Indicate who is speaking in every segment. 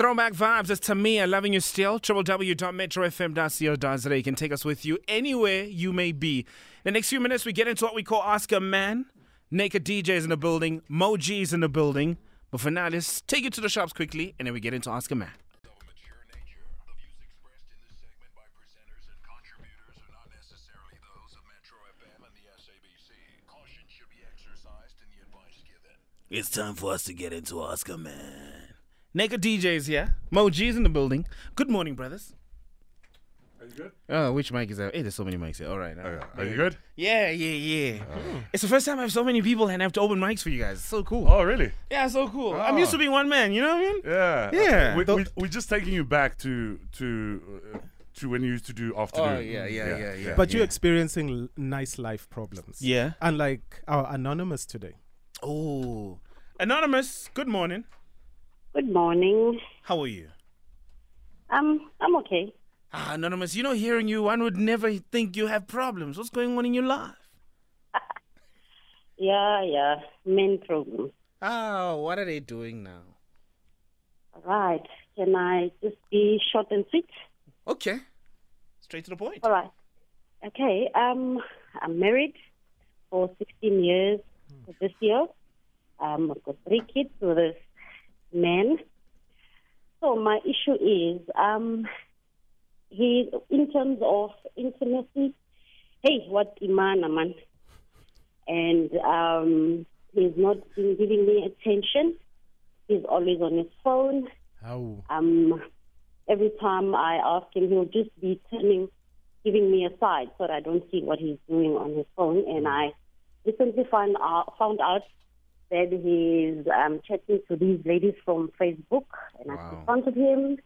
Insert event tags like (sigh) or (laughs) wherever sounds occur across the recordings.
Speaker 1: Throwback vibes. It's Tamia, loving you still. www.metrofm.co.za. You can take us with you anywhere you may be. In the next few minutes, we get into what we call Ask a Man. Naked DJs in the building, Moji's in the building. But for now, let's take you to the shops quickly, and then we get into Ask a Man. It's time for us to get into Ask a Man. Naked DJs here, Moji's in the building. Good morning, brothers.
Speaker 2: Are you good?
Speaker 1: Oh, which mic is that? Hey, there's so many mics here. All right.
Speaker 2: Oh, yeah. Are you good?
Speaker 1: Yeah, yeah, yeah. It's the first time I have so many people and I have to open mics for you guys. It's so cool.
Speaker 2: Oh, really?
Speaker 1: Yeah, so cool. I'm
Speaker 2: Oh.
Speaker 1: used to being one man, you know what I mean?
Speaker 2: Yeah.
Speaker 1: Yeah.
Speaker 2: We, we, we're just taking you back to to uh, to when you used to do afternoon.
Speaker 1: Oh, yeah, yeah, yeah, yeah.
Speaker 3: But you're experiencing l- nice life problems.
Speaker 1: Yeah.
Speaker 3: Unlike our anonymous today.
Speaker 1: Oh. Anonymous, good morning.
Speaker 4: Good morning.
Speaker 1: How are you?
Speaker 4: Um, I'm okay.
Speaker 1: Ah, Anonymous, you know, hearing you, one would never think you have problems. What's going on in your life? (laughs)
Speaker 4: Yeah, yeah. Main problem.
Speaker 1: Oh, what are they doing now?
Speaker 4: All right. Can I just be short and sweet?
Speaker 1: Okay. Straight to the point.
Speaker 4: All right. Okay. Um, I'm married for 16 years this year. Um, I've got three kids with this man. So my issue is, um, he, in terms of intimacy, hey, what imana man, and um, he's not been giving me attention. He's always on his phone.
Speaker 3: How?
Speaker 4: Um, every time I ask him, he'll just be turning, giving me a side so that I don't see what he's doing on his phone. And I recently found out, found out that he's um, chatting to these ladies from Facebook, and I confronted him.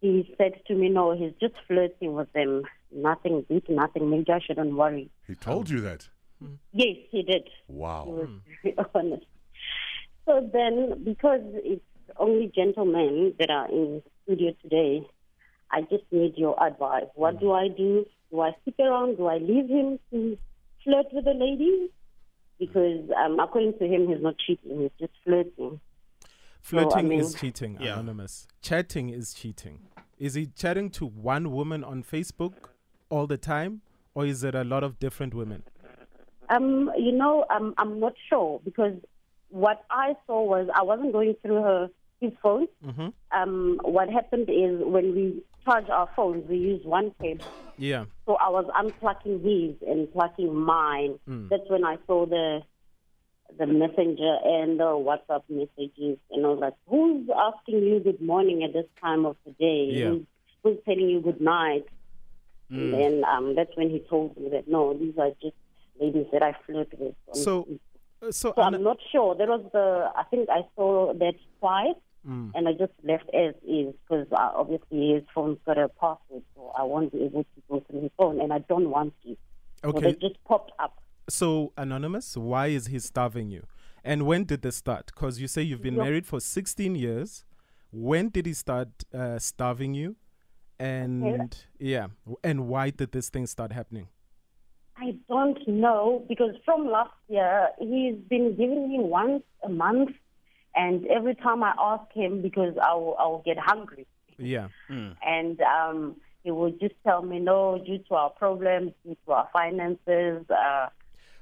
Speaker 4: He said to me, "No, he's just flirting with them. Nothing big, nothing major. I shouldn't worry."
Speaker 2: He told you that.
Speaker 4: Yes, he did. Wow. He
Speaker 2: Wow.
Speaker 4: was very (laughs) honest. So then, because it's only gentlemen that are in the studio today, I just need your advice. What do I do? Do I stick around? Do I leave him to flirt with the ladies? Because um, according to him, he's not cheating. He's just flirting.
Speaker 3: Flirting
Speaker 4: mean-
Speaker 3: is cheating,
Speaker 1: Yeah.
Speaker 3: anonymous. Chatting is cheating. Is he chatting to one woman on Facebook all the time? Or is it a lot of different women?
Speaker 4: Um, you know, um, I'm not sure because what I saw was I wasn't going through her his phone.
Speaker 3: Mm-hmm.
Speaker 4: Um, what happened is when we charge our phones, we use one cable.
Speaker 3: Yeah.
Speaker 4: So I was unplugging his and plugging mine.
Speaker 3: Mm.
Speaker 4: That's when I saw the the messenger and the WhatsApp messages, and I was like, "Who's asking you good morning at this time of the day?
Speaker 3: Yeah.
Speaker 4: Who's, who's telling you good night?" And then um, that's when he told me that no, these are just ladies that I flirt with.
Speaker 3: So, uh, so,
Speaker 4: so I'm not sure. There was the I think I saw that twice.
Speaker 3: Mm.
Speaker 4: And I just left as is because uh, obviously his phone's got a password, so I won't be able to go through his phone, and I don't want to. So
Speaker 3: okay.
Speaker 4: they just popped up.
Speaker 3: So, Anonymous, why is he starving you? And when did this start? Because you say you've been
Speaker 4: Yeah.
Speaker 3: married for 16 years. When did he start uh, starving you? And yeah, and why did this thing start happening?
Speaker 4: I don't know because from last year he's been giving me once a month, and every time I ask him because I'll I'll get hungry,
Speaker 3: Yeah.
Speaker 4: and um, he would just tell me no due to our problems, due to our finances. Uh,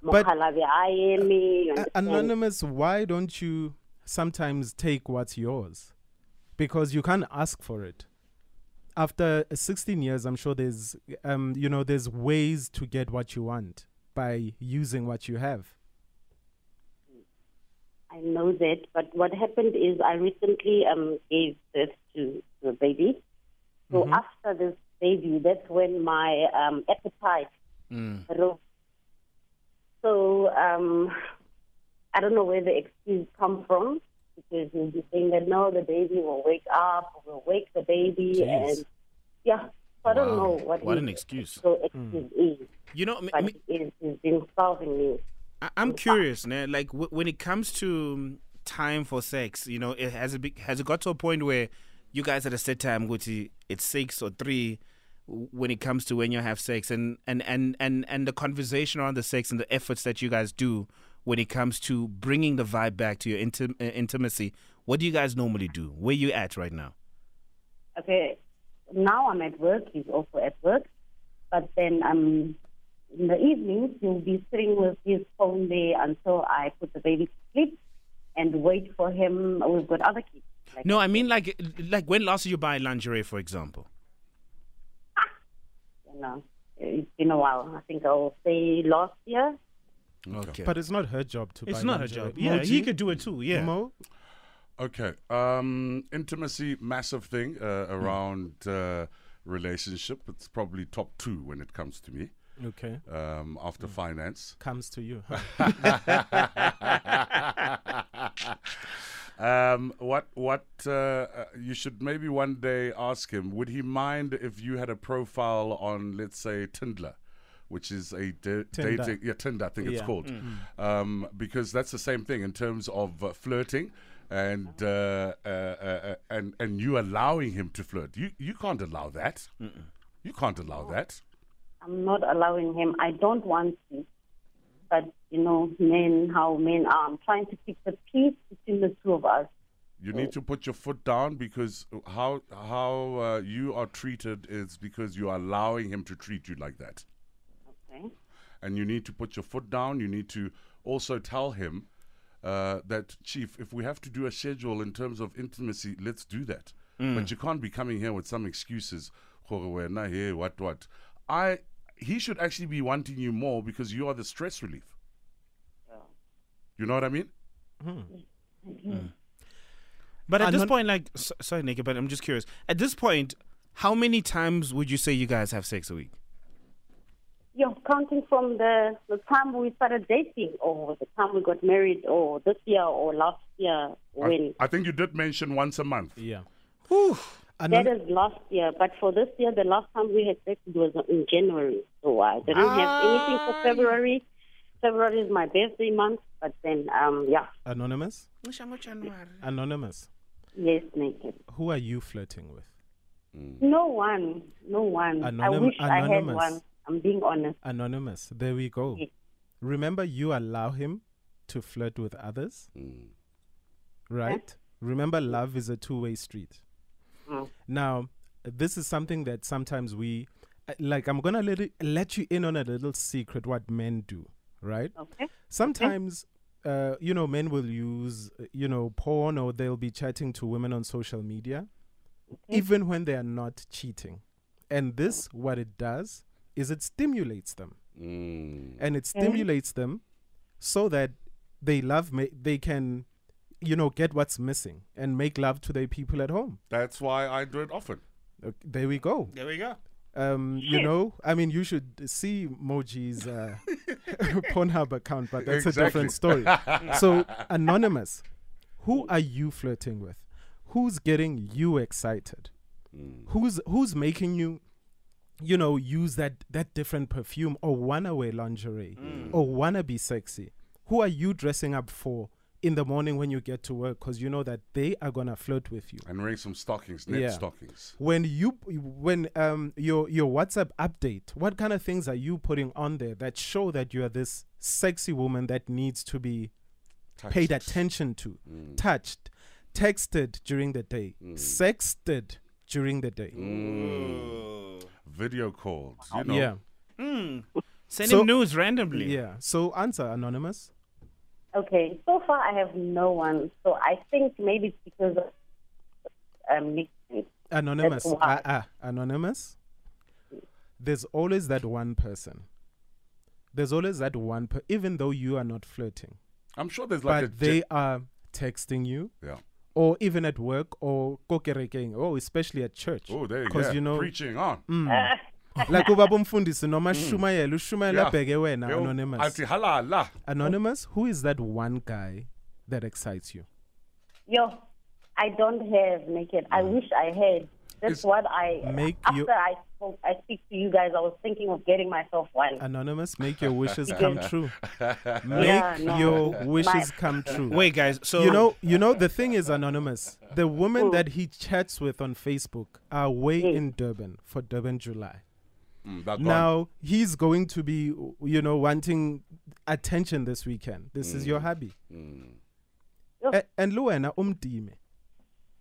Speaker 3: But-
Speaker 4: Mokalabi Ayemi, you
Speaker 3: A-
Speaker 4: understand?
Speaker 3: Anonymous, why don't you sometimes take what's yours? Because you can't ask for it. After uh, 16 years, I'm sure there's, um, you know, there's ways to get what you want by using what you have.
Speaker 4: I know that, but what happened is I recently um, gave birth to, a baby. So
Speaker 3: Mhm.
Speaker 4: after this baby, that's when my um, appetite
Speaker 1: Mm.
Speaker 4: rose. So um, I don't know where the excuse come from because he'll be saying that no, the baby will wake up, will wake the baby,
Speaker 3: Jeez.
Speaker 4: and yeah. So I don't know what,
Speaker 1: What an excuse.
Speaker 4: So excuse is,
Speaker 1: You know,
Speaker 4: but
Speaker 1: m-
Speaker 4: it is, he's been starving me.
Speaker 1: I- I'm curious, man. Like w- when it comes to time for sex, you know, it has it be- has it got to a point where you guys at a set time, which it's six or three, when it comes to when you have sex, and and and and and the conversation around the sex and the efforts that you guys do when it comes to bringing the vibe back to your intim- uh, intimacy. What do you guys normally do? Where you at right now?
Speaker 4: okay, now I'm at work. He's also at work, but then um, in the evenings he'll be sitting with his phone there until I put the baby to sleep and wait for him. We've got other kids. Like,
Speaker 1: No, I mean like like when last did you buy lingerie, for example?
Speaker 4: you know, it's been a while. I think I'll say last year.
Speaker 1: Okay.
Speaker 3: But it's not her job to.
Speaker 1: it's
Speaker 3: buy
Speaker 1: not her job. Yeah,
Speaker 3: Moji?
Speaker 1: he could do it too. Yeah.
Speaker 3: Mo?
Speaker 2: Okay. Um, intimacy, massive thing uh, around uh, relationship. It's probably top two when it comes to me.
Speaker 3: Okay.
Speaker 2: Um, after finance.
Speaker 3: Comes to you. (laughs)
Speaker 2: Um, what what uh, uh, you should maybe one day ask him? Would he mind if you had a profile on, let's say, Tinder, which is a da-
Speaker 3: Tinder.
Speaker 2: dating? Yeah, Tinder. I think it's
Speaker 3: Yeah.
Speaker 2: called. Um, because that's the same thing in terms of uh, flirting. And uh, uh, uh, and and you allowing him to flirt, you you can't allow that. You can't allow that.
Speaker 4: I'm not allowing him. I don't want to. But, you know, men, how men are. I'm trying to keep the peace between the two of us.
Speaker 2: You need to put your foot down because how how uh, you are treated is because you are allowing him to treat you like that.
Speaker 4: Okay?
Speaker 2: and you need to put your foot down. You need to also tell him uh, that, Chief, if we have to do a schedule in terms of intimacy, let's do that. But you can't be coming here with some excuses. "Gore wena, hey, what, what? I, he should actually be wanting you more because you are the stress relief. You know what I mean? Hmm. Mm. Hmm. Mm.
Speaker 1: But at
Speaker 3: I'm
Speaker 1: this
Speaker 3: not-
Speaker 1: point, like, so, sorry, Nick, but I'm just curious. At this point, how many times would you say you guys have sex a week?
Speaker 4: You're counting from the, the time we started dating or the time we got married or this year or last year when.
Speaker 2: I, I think you did mention once a month.
Speaker 3: yeah.
Speaker 4: That
Speaker 3: Anon-
Speaker 4: last year, but for this year, the last time we had sex was in January. So I didn't have anything for ah. February. February is my birthday month, but then, um, yeah,
Speaker 3: Anonymous? Anonymous.
Speaker 4: yes, naked.
Speaker 3: Who are you flirting with? Mm.
Speaker 4: No one, no one. I
Speaker 3: Anonym-
Speaker 4: wish I had
Speaker 3: anonymous.
Speaker 4: one. I'm being honest.
Speaker 3: Anonymous. There we go.
Speaker 4: Yes.
Speaker 3: Remember, you allow him to flirt with others, mm. right? Remember, love is a two way street.
Speaker 4: Mm.
Speaker 3: Now, this is something that sometimes we, uh, like, I'm going to let, it, let you in on a little secret what men do, right?
Speaker 4: Okay.
Speaker 3: Sometimes, uh, you know, men will use, uh, you know, porn or they'll be chatting to women on social media, even when they are not cheating. And this, what it does, is it stimulates them.
Speaker 2: Mm.
Speaker 3: And it stimulates them so that they love, ma- they can, you know, get what's missing and make love to their people at home.
Speaker 2: That's why I do it often.
Speaker 3: Okay, there we go.
Speaker 1: There we go.
Speaker 3: Um, you know, I mean, you should see Moji's uh, (laughs) Pornhub account, but that's a different story. (laughs) so, anonymous, who are you flirting with? Who's getting you excited? Who's who's making you, you know, use that that different perfume or wanna wear lingerie or wanna be sexy? Who are you dressing up for in the morning when you get to work? Because you know that they are gonna flirt with you
Speaker 2: And wearing some stockings, net
Speaker 3: Yeah.
Speaker 2: stockings.
Speaker 3: when you when um your your WhatsApp update, what kind of things are you putting on there that show that you are this sexy woman that needs to be paid attention to, mm. touched, texted during the day, mm. sexted during the day? Mm.
Speaker 2: Video calls. You know.
Speaker 3: Yeah,
Speaker 1: Send
Speaker 3: So-
Speaker 1: news randomly.
Speaker 3: yeah. So answer anonymous.
Speaker 4: Okay, so far I have no one. So I think maybe it's because of um,
Speaker 3: Anonymous.
Speaker 4: That's
Speaker 3: Ah, ah, anonymous. There's always that one person. There's always that one per- even though you are not flirting.
Speaker 2: I'm sure there's like
Speaker 3: but
Speaker 2: a
Speaker 3: they
Speaker 2: ge-
Speaker 3: are texting you
Speaker 2: yeah.
Speaker 3: or even at work or kokerekeng oh especially at church
Speaker 2: Oh, there you go.
Speaker 3: because you know
Speaker 2: preaching on. (laughs) (laughs)
Speaker 3: like ubaba umfundisi noma hmm. shumayela ushumayela
Speaker 2: Yeah.
Speaker 3: abheke wena
Speaker 2: Yo,
Speaker 3: anonymous
Speaker 2: Athi halala.
Speaker 3: anonymous who is that one guy that excites you
Speaker 4: Yo, I don't have naked. I hmm. wish I had. That's
Speaker 2: It's-
Speaker 4: what I.
Speaker 3: Make
Speaker 4: after
Speaker 3: you-
Speaker 4: I spoke, I speak to you guys. I was thinking of getting myself one.
Speaker 3: anonymous make your wishes (laughs) come true (laughs) make
Speaker 4: Yeah, no.
Speaker 3: your wishes
Speaker 4: My-
Speaker 3: come true
Speaker 1: Wait, guys. So
Speaker 3: you know you know the thing is anonymous the women hmm. that he chats with on facebook are way in durban for durban july
Speaker 2: Mm, that gone.
Speaker 3: now he's going to be you know wanting attention this weekend this is your hobby
Speaker 2: Mm.
Speaker 3: A- and luwena umdime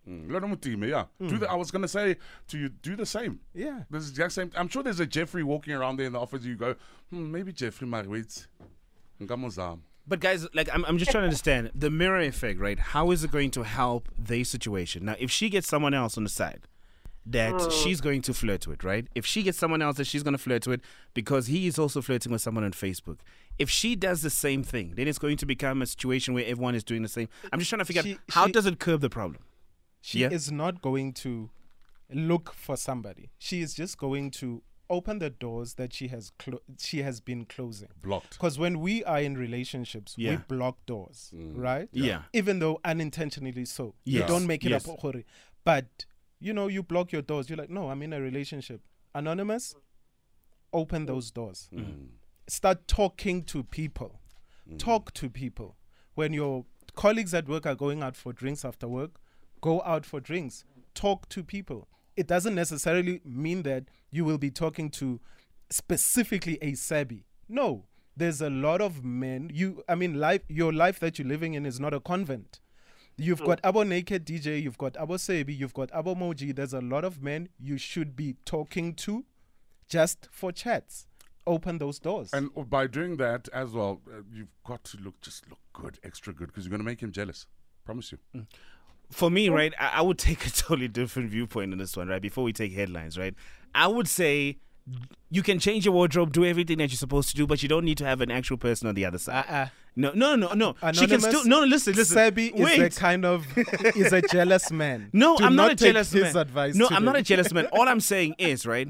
Speaker 2: Mm. Lo nomutime, yeah. Do the, I was gonna say to you, do the same.
Speaker 3: Yeah.
Speaker 2: This exact same. I'm sure there's a Jeffrey walking around there in the office. You go, hmm, maybe Jeffrey might wait.
Speaker 1: But guys, like I'm, I'm just trying to understand the mirror effect, right? How is it going to help their situation? Now, if she gets someone else on the side that hmm. she's going to flirt with, right? If she gets someone else that she's going to flirt with because he is also flirting with someone on Facebook. If she does the same thing, then it's going to become a situation where everyone is doing the same. I'm just trying to figure
Speaker 3: She-
Speaker 1: out how
Speaker 3: she-
Speaker 1: does it curb the problem?
Speaker 3: She
Speaker 1: Yeah.
Speaker 3: is not going to look for somebody. She is just going to open the doors that she has clo- she has been closing.
Speaker 2: Blocked.
Speaker 3: Because when we are in relationships, we block doors, mm. right?
Speaker 1: Yeah.
Speaker 3: Even though unintentionally so. You don't make it
Speaker 1: Yes.
Speaker 3: up. Hore. But, you know, you block your doors. You're like, no, I'm in a relationship. Anonymous, open those doors. Mm. Mm. Start talking to people. Mm. Talk to people. When your colleagues at work are going out for drinks after work, go out for drinks. Talk to people. It doesn't necessarily mean that you will be talking to specifically a Sabi. No, there's a lot of men. You, I mean, life. Your life that you're living in is not a convent. You've got Abo Naked DJ, you've got Abo Sebi, you've got Abo Moji. There's a lot of men you should be talking to just for chats. Open those doors.
Speaker 2: And by doing that as well, uh, you've got to look just look good, extra good, because you're gonna make him jealous. Promise you.
Speaker 1: For me, right, I, I would (laughs) take a totally different viewpoint on this one, right? Before we take headlines, right? I would say you can change your wardrobe, do everything that you're supposed to do, but you don't need to have an actual person on the other side.
Speaker 3: Uh-uh.
Speaker 1: No, no, no, no. She can still no. no, Listen, listen.
Speaker 3: Sebi is a kind of is a jealous man. (laughs)
Speaker 1: No,
Speaker 3: Do
Speaker 1: I'm not, a
Speaker 3: take
Speaker 1: jealous
Speaker 3: his
Speaker 1: man.
Speaker 3: advice
Speaker 1: no,
Speaker 3: today.
Speaker 1: I'm not a jealous man. All (laughs) I'm saying is, right,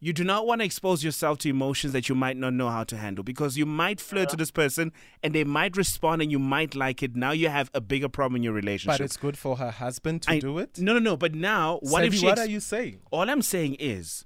Speaker 1: you do not want to expose yourself to emotions that you might not know how to handle because you might flirt to this person and they might respond and you might like it. Now you have a bigger problem in your relationship.
Speaker 3: But it's good for her husband to
Speaker 1: I-
Speaker 3: do it.
Speaker 1: No, no, no. But now, what if
Speaker 3: Sebi,
Speaker 1: she?
Speaker 3: what
Speaker 1: ex-
Speaker 3: are you saying?
Speaker 1: all I'm saying is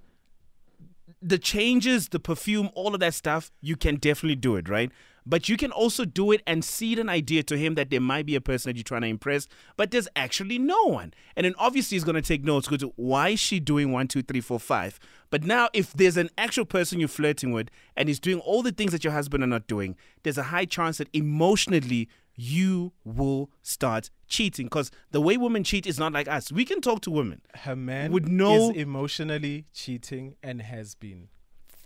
Speaker 1: the changes, the perfume, all of that stuff, you can definitely do it, right? But you can also do it and seed an idea to him that there might be a person that you're trying to impress, but there's actually no one. And then obviously he's going to take notes. Go to why is she doing one, two, three, four, five? But now, if there's an actual person you're flirting with and he's doing all the things that your husband are not doing, there's a high chance that emotionally you will start cheating. Because the way women cheat is not like us. We can talk to women.
Speaker 3: Her man
Speaker 1: Would know-
Speaker 3: is emotionally cheating and has been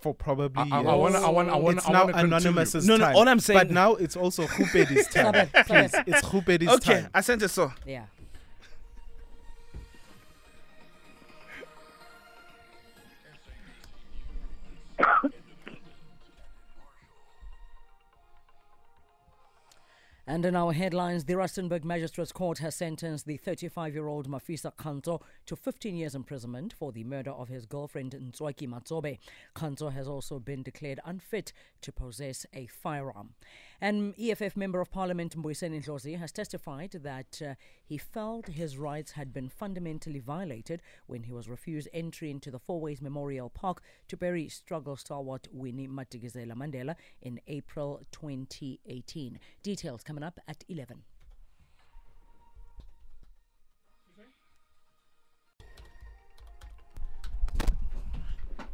Speaker 3: for probably
Speaker 2: I- I- I
Speaker 3: years.
Speaker 2: wanna- I wanna- I wanna-
Speaker 3: it's
Speaker 2: I
Speaker 3: now
Speaker 2: wanna continue.
Speaker 3: anonymous's
Speaker 1: No, no, all I'm saying-
Speaker 3: But now it's also Khupedi's (laughs) time.
Speaker 5: Stop it,
Speaker 3: Please,
Speaker 5: it.
Speaker 3: it's Khupedi's
Speaker 1: Okay,
Speaker 3: time.
Speaker 1: I sent it so.
Speaker 5: Yeah. And in our headlines, the Rustenburg Magistrates Court has sentenced the 35 year old Mafisa Kanto to 15 years imprisonment for the murder of his girlfriend Ntswaki Matsobe. Kanto has also been declared unfit to possess a firearm. And EFF Member of Parliament Mbuyiseni Ndlozi has testified that uh, he felt his rights had been fundamentally violated when he was refused entry into the Fourways Memorial Park to bury struggle stalwart Winnie Madikizela Mandela in April 2018. Details coming up at 11.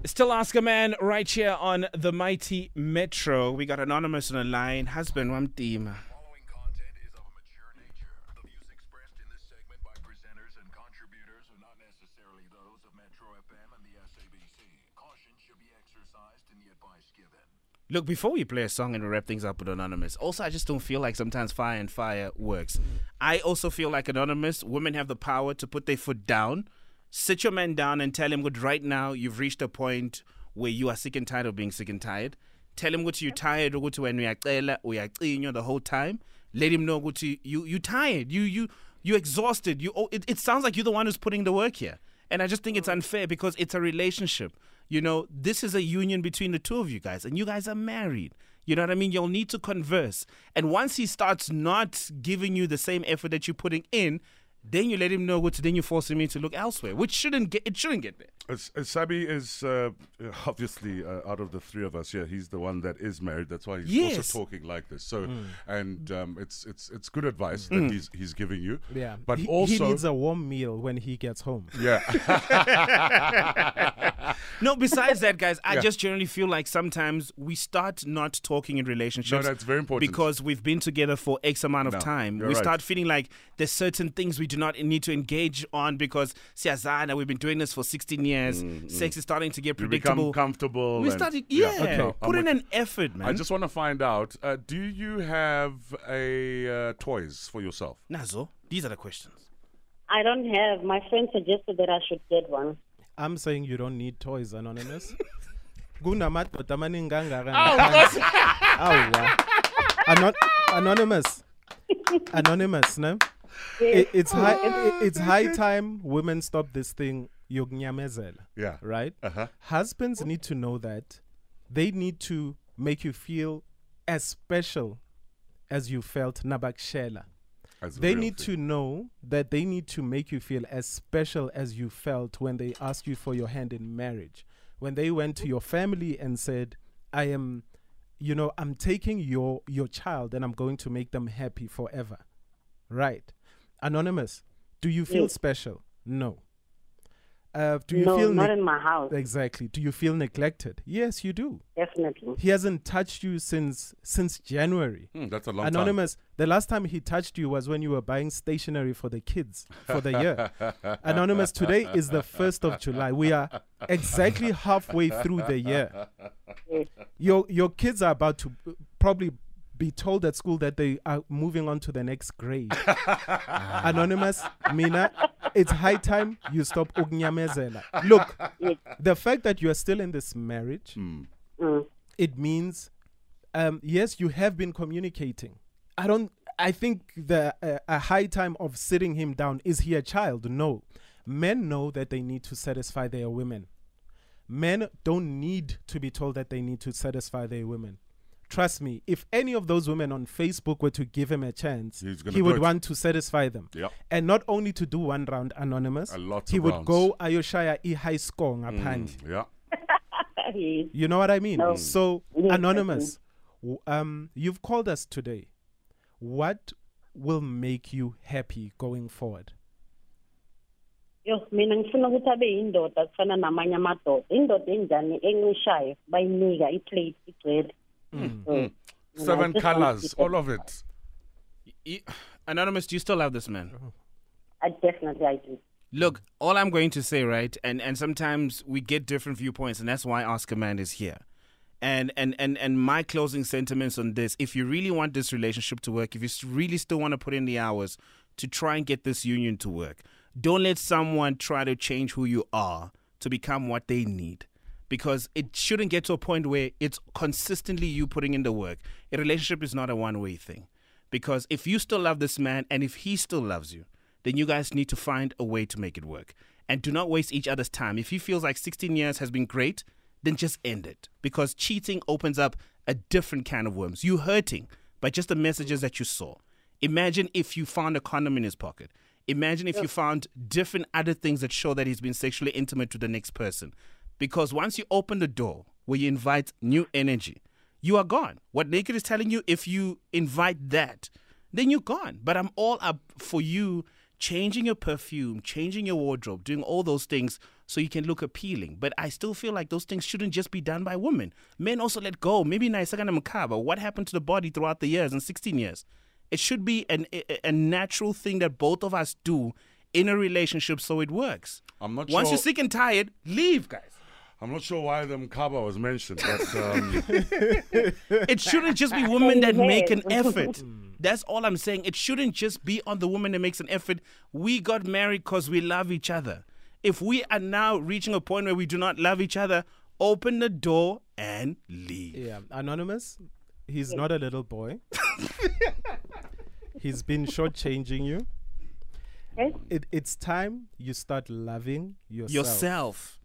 Speaker 1: Still Ask a Man right here on the Mighty Metro. We got Anonymous on the line. Husband, one team.
Speaker 6: Following content is of a mature nature. The views expressed in this segment by presenters and contributors are not necessarily those of Metro FM and the SABC. Caution should be exercised in the advice given.
Speaker 1: Look, before we play a song and wrap things up with Anonymous, also, I just don't feel like sometimes fire and fire works. I also feel like Anonymous, women have the power to put their foot down, sit your man down, and tell him, good, right now, you've reached a point where you are sick and tired of being sick and tired. Tell him what you're tired of when uyacela the whole time. Let him know what you you you tired. You you you exhausted. You oh, it, it sounds like you're the one who's putting the work here. And I just think it's mm. unfair because it's a relationship. You know, this is a union between the two of you guys, and you guys are married. You know what I mean? You'll need to converse. And once he starts not giving you the same effort that you're putting in, then you let him know what then you're forcing me to look elsewhere, which shouldn't get it shouldn't get there.
Speaker 2: As Sabi is uh, obviously uh, out of the three of us, yeah, he's the one that is married. That's why he's
Speaker 1: Yes.
Speaker 2: also talking like this. So,
Speaker 3: Mm.
Speaker 2: and um, it's it's it's good advice that he's he's giving you.
Speaker 3: Yeah,
Speaker 2: but
Speaker 3: he,
Speaker 2: also
Speaker 3: he needs a warm meal when he gets home.
Speaker 2: yeah, (laughs)
Speaker 1: No, besides that, guys, I
Speaker 2: Yeah.
Speaker 1: just generally feel like sometimes we start not talking in relationships.
Speaker 2: No, that's very important.
Speaker 1: Because we've been together for X amount of
Speaker 2: No,
Speaker 1: time. We
Speaker 2: right.
Speaker 1: start feeling like there's certain things we do not need to engage on because Siazana, we've been doing this for 16 years. Sex is starting to get
Speaker 2: you
Speaker 1: predictable.
Speaker 2: become comfortable.
Speaker 1: we
Speaker 2: and-
Speaker 1: started, yeah.
Speaker 2: okay. No, I'm
Speaker 1: Put in
Speaker 2: with-
Speaker 1: an effort, man.
Speaker 2: I just want to find out: uh, Do you have a uh, toys for yourself?
Speaker 1: Nazo, these are the questions.
Speaker 4: I don't have. My friend suggested that I should get one.
Speaker 3: I'm saying you don't need toys, Anonymous. (laughs) Kunamadoda amaningi kangaka ngaphandle. (laughs) Awa. Anonymous. Anonymous, no? It, it's high it, it's high time women stop this thing yokunyamezela,
Speaker 2: Yeah.
Speaker 3: right?
Speaker 2: Uh-huh.
Speaker 3: Husbands need to know that they need to make you feel as special as you felt nabakshela. They need
Speaker 2: thing.
Speaker 3: to know that they need to make you feel as special as you felt when they asked you for your hand in marriage. When they went to your family and said, I am, you know, I'm taking your your child and I'm going to make them happy forever. Right. Anonymous, do you feel
Speaker 4: Yes.
Speaker 3: special? No. Uh, do you
Speaker 4: no,
Speaker 3: feel
Speaker 4: not
Speaker 3: neg-
Speaker 4: in my house.
Speaker 3: exactly? Do you feel neglected? Yes, you do.
Speaker 4: Definitely.
Speaker 3: He hasn't touched you since since January.
Speaker 2: Hmm, that's a long time.
Speaker 3: Anonymous, the last time he touched you was when you were buying stationery for the kids for the year. (laughs) Anonymous, today is the 1st of July. We are exactly halfway through the year.
Speaker 4: Yes.
Speaker 3: Your your kids are about to probably be told at school that they are moving on to the next grade. (laughs) Anonymous, Mina, it's high time you stop unyamezela. Look, the fact that you are still in this marriage.
Speaker 4: Mm.
Speaker 3: it means um, yes you have been communicating i don't i think the uh, a high time of sitting him down is he a child no men know that they need to satisfy their women men don't need to be told that they need to satisfy their women trust me if any of those women on facebook were to give him a chance
Speaker 2: He's
Speaker 3: he would
Speaker 2: it.
Speaker 3: want to satisfy them
Speaker 2: Yep.
Speaker 3: and not only to do one round anonymous
Speaker 2: A lot
Speaker 3: he
Speaker 2: of
Speaker 3: would
Speaker 2: rounds.
Speaker 3: go ayoshaya i high score
Speaker 2: Mm,
Speaker 3: ngaphandle
Speaker 2: yeah. (laughs)
Speaker 3: You know what I mean?
Speaker 4: No.
Speaker 3: So,
Speaker 4: Yes,
Speaker 3: anonymous, um, you've called us today. What will make you happy going forward?
Speaker 4: Yo, mina ngifuna ukuthi abe yindoda kufana namanye amadoda. Indoda enjani encishayo bayinika iplate igcwele. So, you know, I
Speaker 2: Seven colors, all of it.
Speaker 1: Y- Anonymous, do you still love this man?
Speaker 4: I definitely I do.
Speaker 1: Look, all I'm going to say, right, and and sometimes we get different viewpoints, and that's why Ask a Man is here. And and and and my closing sentiments on this: if you really want this relationship to work, if you really still want to put in the hours to try and get this union to work, don't let someone try to change who you are to become what they need. Because it shouldn't get to a point where it's consistently you putting in the work. A relationship is not a one way thing. Because if you still love this man and if he still loves you, then you guys need to find a way to make it work. And do not waste each other's time. If he feels like 16 years has been great, then just end it. Because cheating opens up a different can of worms. You hurting by just the messages that you saw. Imagine if you found a condom in his pocket. Imagine if you found different other things that show that he's been sexually intimate with the next person. Because once you open the door where you invite new energy, you are gone. What Naked is telling you, if you invite that, then you're gone. But I'm all up for you changing your perfume, changing your wardrobe, doing all those things so you can look appealing. But I still feel like those things shouldn't just be done by women. Men also let go. Maybe Naisagana Makaba. What happened to the body throughout the years and 16 years? It should be an, a, a natural thing that both of us do in a relationship so it works.
Speaker 2: I'm not
Speaker 1: Once
Speaker 2: sure.
Speaker 1: you're sick and tired, leave, guys.
Speaker 2: I'm not sure why the Mkaba was mentioned, but um, (laughs)
Speaker 1: It shouldn't just be women that make an effort. That's all I'm saying. It shouldn't just be on the woman that makes an effort. We got married because we love each other. If we are now reaching a point where we do not love each other, open the door and leave.
Speaker 3: Yeah, anonymous. He's not a little boy. (laughs) He's been shortchanging you.
Speaker 4: Okay?
Speaker 3: It, it's time you start loving yourself.
Speaker 1: Yourself.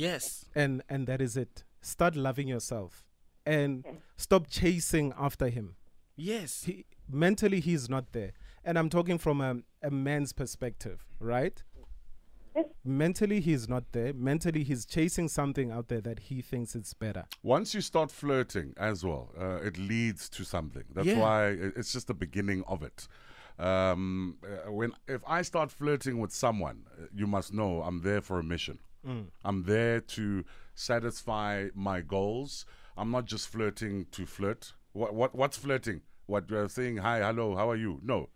Speaker 1: Yes.
Speaker 3: and and that is it. Start loving yourself, and stop chasing after him.
Speaker 1: Yes.
Speaker 3: He, mentally, he's not there, and I'm talking from a, a man's perspective, right?
Speaker 4: Yes.
Speaker 3: mentally he's not there. Mentally he's chasing something out there that he thinks is better.
Speaker 2: Once you start flirting as well, uh, it leads to something. That's
Speaker 1: Yeah.
Speaker 2: why it's just the beginning of it. Um, uh, when if I start flirting with someone, uh, you must know I'm there for a mission. Mm. I'm there to satisfy my goals. I'm not just flirting to flirt. What what what's flirting? What you're saying? Hi, hello, how are you? No,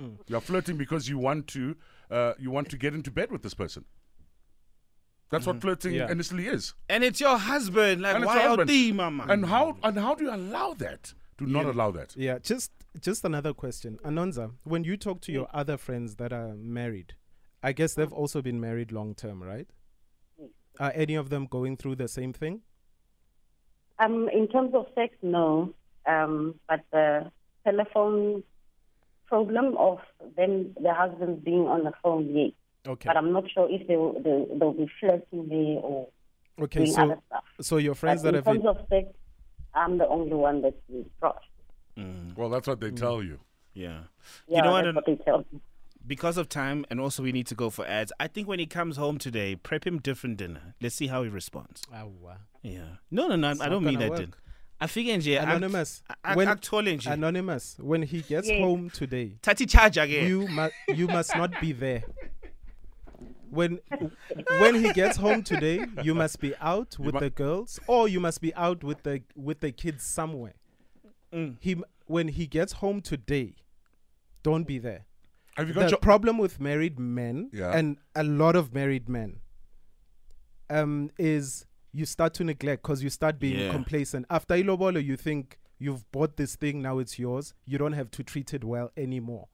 Speaker 2: mm. you're flirting because you want to uh, you want to get into bed with this person. That's what mm-hmm. flirting
Speaker 3: Yeah.
Speaker 2: initially is.
Speaker 1: And it's your husband. Like,
Speaker 2: And
Speaker 1: why
Speaker 2: your
Speaker 1: out
Speaker 2: husband.
Speaker 1: there, mama?
Speaker 2: And how and how do you allow that? Do not allow that.
Speaker 3: Yeah, just just another question. Anonza, when you talk to your mm. other friends that are married, I guess they've also been married long term, right? Are any of them going through the same thing?
Speaker 4: Um, in terms of sex, no. Um, but the telephone problem of them, the husbands being on the phone, yes.
Speaker 3: Okay.
Speaker 4: But I'm not sure if they will, they, they'll be flirting there or
Speaker 3: Okay,
Speaker 4: doing
Speaker 3: so
Speaker 4: other stuff.
Speaker 3: so your friends
Speaker 4: but
Speaker 3: that
Speaker 4: in
Speaker 3: have
Speaker 4: terms
Speaker 3: been,
Speaker 4: of sex, I'm the only one that's been crushed.
Speaker 2: Well, that's what they tell you.
Speaker 1: yeah.
Speaker 4: Yeah,
Speaker 1: you know what?
Speaker 4: that's
Speaker 1: An-
Speaker 4: what they tell me.
Speaker 1: because of time, and also we need to go for ads. I think when he comes home today, prep him different dinner. Let's see how he responds.
Speaker 3: Awa.
Speaker 1: Yeah. No, no, no. I
Speaker 3: not
Speaker 1: don't mean
Speaker 3: gonna
Speaker 1: that.
Speaker 3: work.
Speaker 1: Din. I figure nje.
Speaker 3: Anonymous,
Speaker 1: act-
Speaker 3: when-
Speaker 1: act tall nje.
Speaker 3: anonymous, when he gets
Speaker 4: Yes.
Speaker 3: home today,
Speaker 1: Tati charge again.
Speaker 3: you must you must not be there. When when he gets home today, you must be out with
Speaker 2: mu-
Speaker 3: the girls, or you must be out with the with the kids somewhere.
Speaker 1: Mm.
Speaker 3: He when he gets home today, don't be there.
Speaker 2: Have you got
Speaker 3: the
Speaker 2: your
Speaker 3: problem with married men
Speaker 2: Yeah.
Speaker 3: and a lot of married men um is you start to neglect because you start being
Speaker 1: Yeah.
Speaker 3: complacent after ilobolo you think you've bought this thing now it's yours you don't have to treat it well anymore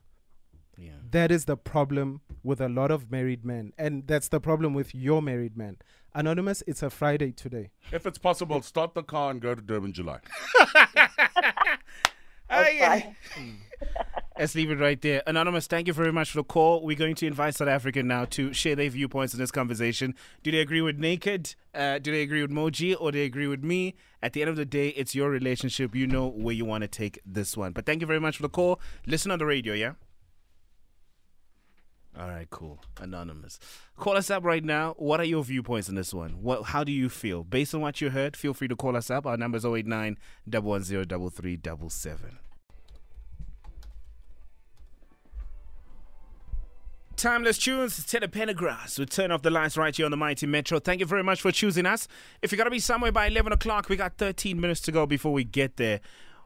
Speaker 1: yeah.
Speaker 3: that is the problem with a lot of married men and that's the problem with your married men anonymous it's a friday today
Speaker 2: if it's possible, start the car and go to Durban July. (laughs) (laughs)
Speaker 1: Aye. (laughs) Let's leave it right there. Anonymous, thank you very much for the call. We're going to invite South Africa now to share their viewpoints in this conversation. Do they agree with Naked? Uh, do they agree with Moji? Or do they agree with me? At the end of the day, it's your relationship. You know where you want to take this one. But thank you very much for the call. Listen on the radio, yeah? All right, cool. Anonymous. Call us up right now. What are your viewpoints on this one? What, how do you feel? Based on what you heard, feel free to call us up. Our number is 089 110 3377. Timeless tunes, Teddy Pendergrass. We turn off the lights right here on the Mighty Metro. Thank you very much for choosing us. If you're to be somewhere by 11 o'clock, we got 13 minutes to go before we get there.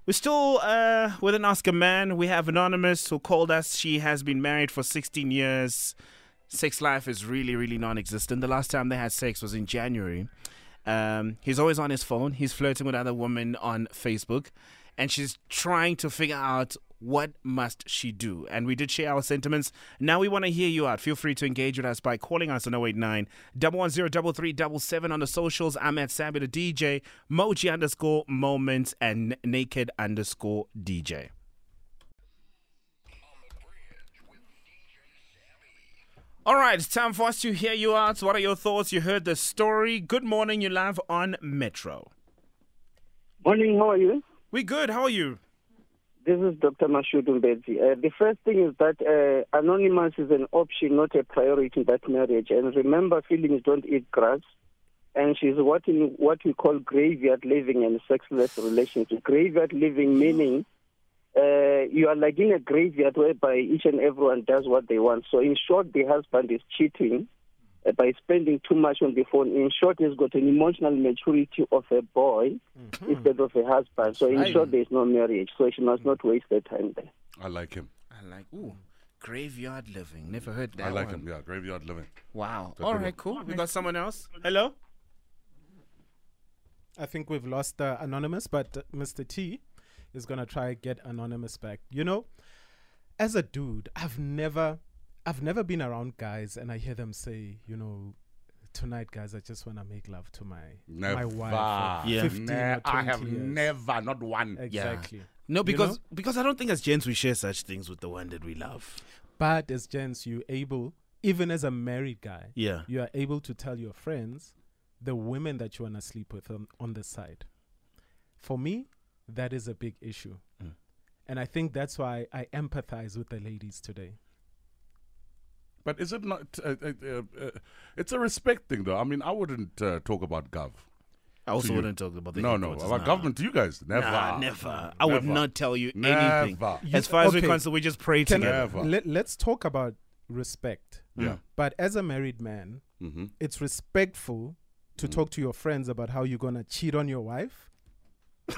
Speaker 1: We're still uh, with an Ask a Man. We have Anonymous who called us. She has been married for 16 years. Sex life is really, really non existent. The last time they had sex was in January. Um, he's always on his phone. He's flirting with other women on Facebook. And she's trying to figure out what must she do. And we did share our sentiments. Now we want to hear you out. Feel free to engage with us by calling us on 089 110 on the socials. I'm at Sammy the DJ, Moji underscore moments, and naked underscore DJ. All right, it's time for us to hear you out. What are your thoughts? You heard the story. Good morning. You're live on Metro.
Speaker 7: Morning, how are you?
Speaker 1: We good. How are you?
Speaker 7: This is Dr. Mashoud Mbedzi. Uh, the first thing is that uh, anonymous is an option, not a priority in that marriage. And remember, feelings don't eat grass. And she's what in what we call graveyard living and sexless relationship. Graveyard living meaning uh, you are like in a graveyard whereby each and everyone does what they want. So in short, the husband is cheating uh, by spending too much on the phone. In short, he's got an emotional maturity of a boy instead of a husband. So in
Speaker 1: Right.
Speaker 7: short, there is no marriage. So she must not waste her time there.
Speaker 2: I like him.
Speaker 1: I like, ooh, graveyard living. Never heard that
Speaker 2: I like
Speaker 1: one.
Speaker 2: him. Yeah, graveyard living.
Speaker 1: Wow.
Speaker 2: Good
Speaker 1: All cool. We got someone else. Hello?
Speaker 3: I think we've lost uh, Anonymous, but uh, Mr. T is going to try get Anonymous back. You know, as a dude, I've never I've never been around guys and I hear them say, you know, tonight guys, I just want to make love to my
Speaker 2: Never.
Speaker 3: my wife. for
Speaker 1: Yeah.
Speaker 3: 15
Speaker 2: Ne-
Speaker 3: or 20
Speaker 2: I have
Speaker 3: years.
Speaker 2: never, not one.
Speaker 3: Exactly.
Speaker 1: No, because
Speaker 3: know?
Speaker 1: because I don't think as gents we share such things with the one that we love.
Speaker 3: But as gents, you're able, even as a married guy,
Speaker 1: Yeah.
Speaker 3: you are able to tell your friends the women that you want to sleep with on, on the side. For me, that is a big issue.
Speaker 1: Mm.
Speaker 3: And I think that's why I empathize with the ladies today.
Speaker 2: But is it not? Uh, uh, uh, uh, it's a respect thing, though. I mean, I wouldn't uh, talk about gov.
Speaker 1: I also wouldn't talk about the
Speaker 2: No, no, about
Speaker 1: nah.
Speaker 2: government to you guys. Never,
Speaker 1: Nah, never. I would
Speaker 2: Never.
Speaker 1: not tell you anything.
Speaker 2: Never.
Speaker 1: As far as
Speaker 3: okay.
Speaker 1: we're concerned, we just pray
Speaker 3: Can-
Speaker 1: together.
Speaker 2: Never.
Speaker 3: Let, let's talk about respect.
Speaker 2: Yeah.
Speaker 3: But as a married man,
Speaker 2: hmm
Speaker 3: it's respectful to talk to your friends about how you're gonna cheat on your wife. (laughs)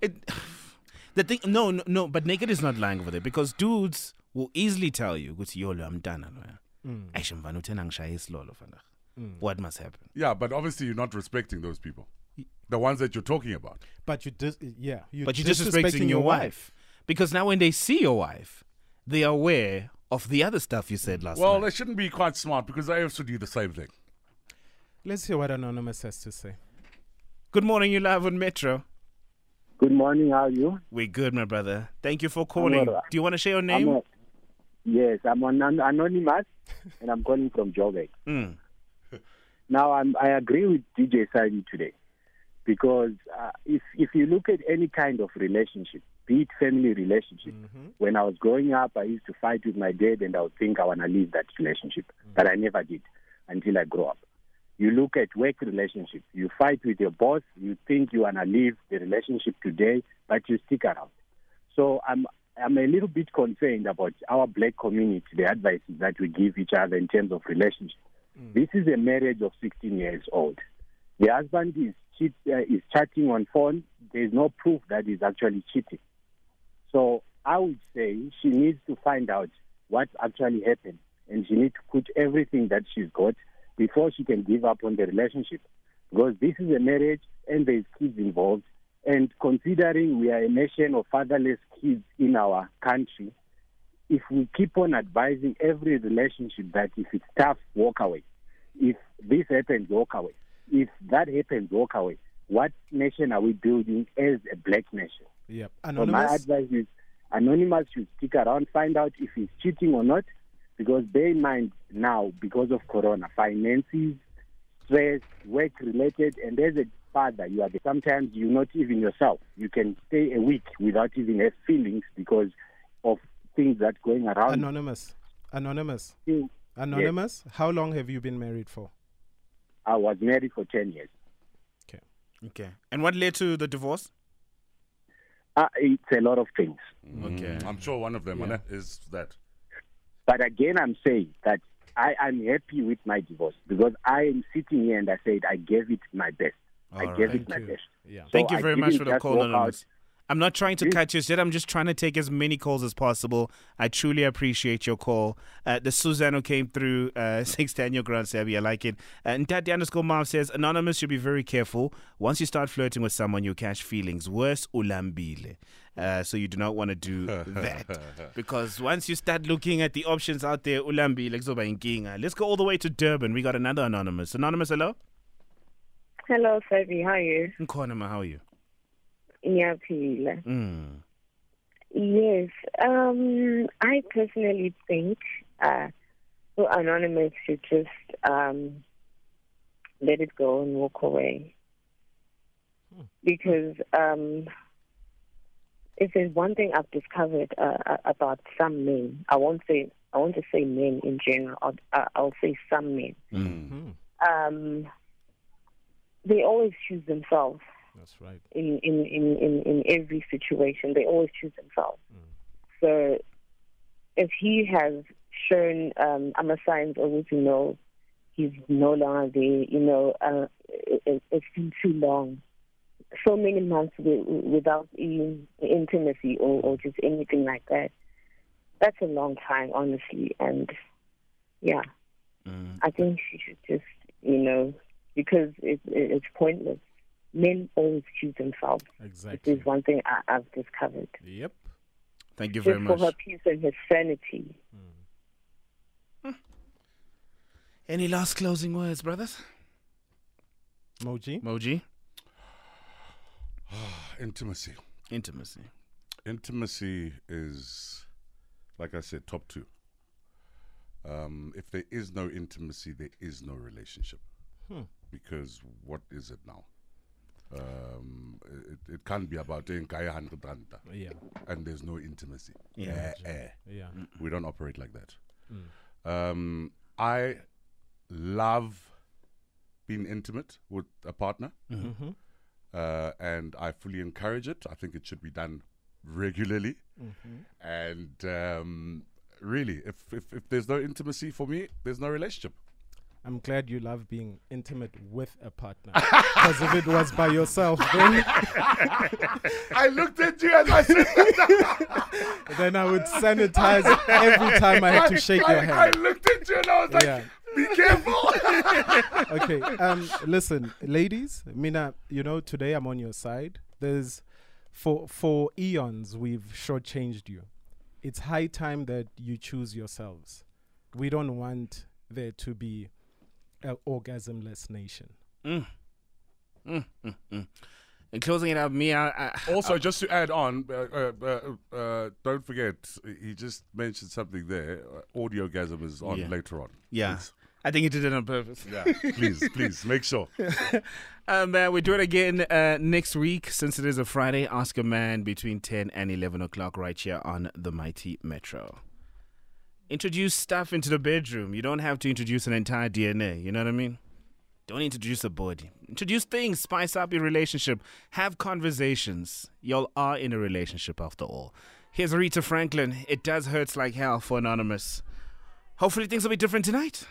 Speaker 1: It, (sighs) the thing, no, no, no, but naked is not lying over there because dudes will easily tell you, "Ukuthi yolo, I'm done." loya." Mm. Eish, mfana, uthena ngishaya isilolo, fana. Mm. What must happen?
Speaker 2: Yeah, but obviously you're not respecting those people, the ones that you're talking about.
Speaker 3: But you dis- yeah, you
Speaker 1: But you're disrespecting your wife because now when they see your wife, they are aware of the other stuff you said last night.
Speaker 2: Well,
Speaker 1: night.
Speaker 2: they shouldn't be quite smart because I also do the same thing.
Speaker 3: Let's hear what Anonymous has to say.
Speaker 1: Good morning, you live on Metro.
Speaker 8: Good morning. How are you?
Speaker 1: We're good, my brother. Thank you for calling. Do you want to share your
Speaker 8: I'm
Speaker 1: name?
Speaker 8: Yes, I'm an an- anonymous, (laughs) and I'm calling from Joburg.
Speaker 1: Mm.
Speaker 8: Now, I'm, I agree with DJ Sadi today because uh, if if you look at any kind of relationship, be it family relationship, when I was growing up, I used to fight with my dad, and I would think I want to leave that relationship, but I never did until I grew up. You look at work relationship. You fight with your boss. You think you want to leave the relationship today, but you stick around. So I'm I'm a little bit concerned about our black community, the advices that we give each other in terms of relationship. This is a marriage of 16 years old. The husband is cheat, uh, is chatting on phone. There is no proof that he's actually cheating. So I would say she needs to find out what actually happened, and she needs to put everything that she's got before she can give up on the relationship. Because this is a marriage and there's kids involved. And considering we are a nation of fatherless kids in our country, if we keep on advising every relationship that if it's tough, walk away. If this happens, walk away. If that happens, walk away. What nation are we building as a black nation?
Speaker 3: Yep.
Speaker 8: So my advice is Anonymous should stick around, find out if he's cheating or not, because bear in mind now, because of Corona, finances, stress, work related, and there's a father, you are the, sometimes you're not even yourself. You can stay a week without even have feelings because of things that going around.
Speaker 3: Anonymous. Anonymous.
Speaker 8: you.
Speaker 3: Anonymous. How long have you been married for?
Speaker 8: I was married for 10 years.
Speaker 1: Okay. Okay. And what led to the divorce?
Speaker 8: Uh, it's a lot of things.
Speaker 1: Okay.
Speaker 2: I'm sure one of them
Speaker 3: Yeah.
Speaker 2: Is that.
Speaker 8: But again, I'm saying that I am happy with my divorce because I am sitting here and I said I gave it my best. I
Speaker 1: All
Speaker 8: gave
Speaker 1: right.
Speaker 8: it my
Speaker 3: Thank you.
Speaker 8: best.
Speaker 3: Yeah.
Speaker 8: So
Speaker 1: Thank you very much for the call, Anonymous. I'm not trying to catch you shit. I'm just trying to take as many calls as possible. I truly appreciate your call. Uh, the Susano came through. Uh, (laughs) Six Daniel Grant Sabi, I like it. Uh, and Daddy underscore mom says Anonymous should be very careful. Once you start flirting with someone, you catch feelings. Worse, ulambile. Uh, so you do not want to do that (laughs) because once you start looking at the options out there, ulambile. Let's go all the way to Durban. We got another anonymous. Anonymous, hello.
Speaker 9: Hello, Fabi. How are you?
Speaker 1: Nkhona, how are you?
Speaker 9: Ngiyaphila.
Speaker 1: Mm.
Speaker 9: Yes. Um, I personally think uh, so Anonymous should just um, let it go and walk away. Because um, if there's one thing I've discovered uh, about some men, I won't say I won't just say men in general. I'll, uh, I'll say some men.
Speaker 1: Mm.
Speaker 9: Um, they always choose themselves.
Speaker 3: That's right.
Speaker 9: in in, in, in, in every situation. They always choose themselves. So if he has shown um, I'm a signs over to know he's no longer there, you know, uh, it, it's been too long. So many months without in, intimacy or, or just anything like that. That's a long time, honestly. And yeah,
Speaker 1: Mm.
Speaker 9: I think she should just, you know, because it, it, it's pointless. Men always choose themselves.
Speaker 3: Exactly.
Speaker 9: This is one thing I, I've discovered.
Speaker 3: Yep.
Speaker 1: Thank you very
Speaker 9: Just for
Speaker 1: much.
Speaker 9: her peace and her sanity.
Speaker 1: Any last closing words, brothers?
Speaker 3: Moji.
Speaker 1: Moji? (sighs)
Speaker 2: Intimacy.
Speaker 1: Intimacy.
Speaker 2: Intimacy is, like I said, top two. Um, if there is no intimacy, there is no relationship.
Speaker 3: Hmm.
Speaker 2: Because what is it now? Um, it, it can't be about doing kaya hundred randa
Speaker 3: Yeah.
Speaker 2: and there's no intimacy.
Speaker 1: Yeah.
Speaker 2: Eh, eh.
Speaker 3: Yeah.
Speaker 2: We don't operate like that. Um, I love being intimate with a partner,
Speaker 3: Mm-hmm.
Speaker 2: uh, and I fully encourage it. I think it should be done regularly.
Speaker 3: Mm-hmm.
Speaker 2: And um, really, if, if if there's no intimacy for me, there's no relationship.
Speaker 3: I'm glad you love being intimate with a partner. Because if it was by yourself, then (laughs)
Speaker 2: I looked at you and I said, (laughs)
Speaker 3: then I would sanitize every time I had to shake
Speaker 2: I,
Speaker 3: your hand.
Speaker 2: I looked at you and I was like,
Speaker 3: Yeah.
Speaker 2: be careful. (laughs)
Speaker 3: okay. Um. Listen, ladies. Mina, you know, today I'm on your side. There's, for for eons, we've shortchanged you. It's high time that you choose yourselves. We don't want there to be an orgasmless nation.
Speaker 1: Mm. Mm, mm, mm. And closing it up, me, I, I,
Speaker 2: Also, just to add on, uh, uh, uh, uh, don't forget, he just mentioned something there. Uh, Audiogasm is on
Speaker 1: Yeah.
Speaker 2: later on.
Speaker 1: yeah,
Speaker 2: Please.
Speaker 1: I think he did it on purpose.
Speaker 2: Yeah, please, (laughs) please, make sure.
Speaker 1: Um, (laughs) uh, we do it again uh, next week since it is a Friday. Ask a man between 10 and 11 o'clock right here on the Mighty Metro. Introduce stuff into the bedroom. You don't have to introduce an entire DNA. You know what I mean? Don't introduce a body. Introduce things. Spice up your relationship. Have conversations. Y'all are in a relationship after all. Here's Aretha Franklin. It does hurt like hell for Anonymous. Hopefully things will be different tonight.